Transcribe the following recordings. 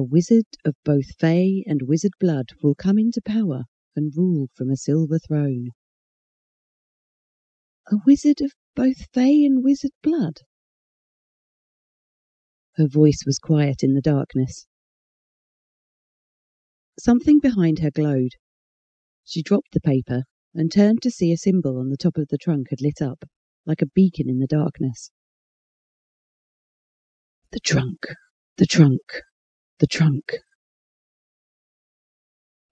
A wizard of both fay and wizard blood will come into power and rule from a silver throne. A wizard of both fay and wizard blood? Her voice was quiet in the darkness. Something behind her glowed. She dropped the paper and turned to see a symbol on the top of the trunk had lit up, like a beacon in the darkness. The trunk, the trunk, the trunk.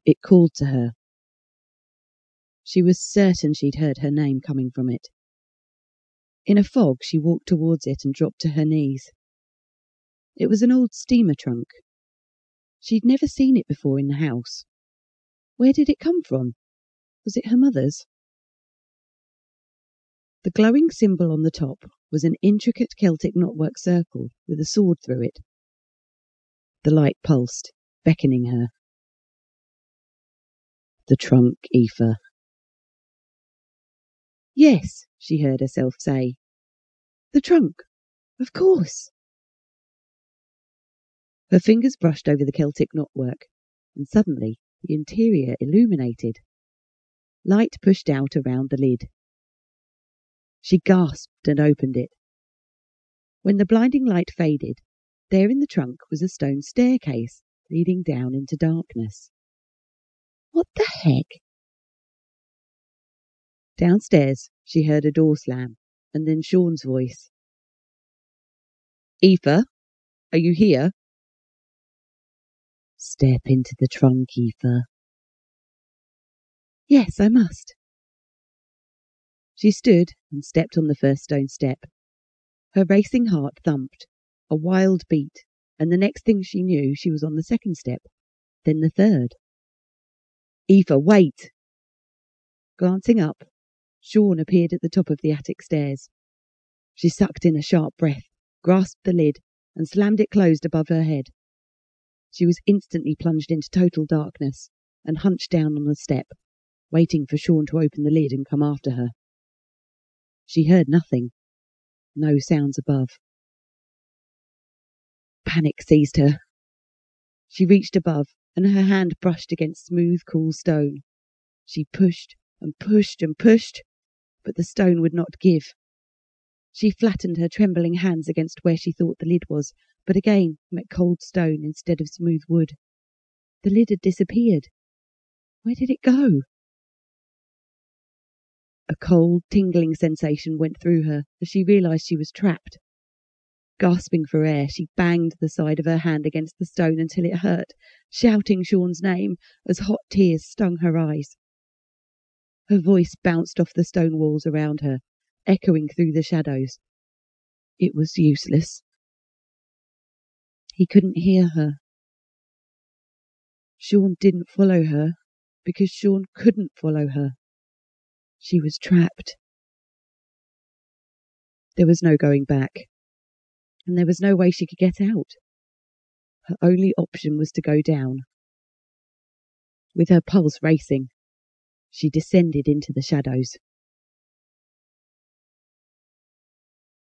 It called to her. She was certain she'd heard her name coming from it. In a fog she walked towards it and dropped to her knees. It was an old steamer trunk. She'd never seen it before in the house. Where did it come from? Was it her mother's? The glowing symbol on the top was an intricate Celtic knotwork circle with a sword through it. The light pulsed, beckoning her. The trunk, Aoife. Yes, she heard herself say. The trunk, of course. Her fingers brushed over the Celtic knotwork, and suddenly the interior illuminated. Light pushed out around the lid. She gasped and opened it. When the blinding light faded, there in the trunk was a stone staircase leading down into darkness. What the heck? Downstairs, she heard a door slam and then Sean's voice. Aoife, are you here? Step into the trunk, Aoife. Yes, I must. She stood and stepped on the first stone step. Her racing heart thumped, a wild beat, and the next thing she knew she was on the second step, then the third. Aoife, wait! Glancing up, Sean appeared at the top of the attic stairs. She sucked in a sharp breath, grasped the lid, and slammed it closed above her head. She was instantly plunged into total darkness and hunched down on the step, waiting for Sean to open the lid and come after her. She heard nothing, no sounds above. Panic seized her. She reached above and her hand brushed against smooth, cool stone. She pushed and pushed and pushed, but the stone would not give. She flattened her trembling hands against where she thought the lid was, but again met cold stone instead of smooth wood. The lid had disappeared. Where did it go? A cold, tingling sensation went through her as she realized she was trapped. Gasping for air, she banged the side of her hand against the stone until it hurt, shouting Sean's name as hot tears stung her eyes. Her voice bounced off the stone walls around her, echoing through the shadows. It was useless. He couldn't hear her. Sean didn't follow her because Sean couldn't follow her. She was trapped. There was no going back, and there was no way she could get out. Her only option was to go down. With her pulse racing, she descended into the shadows.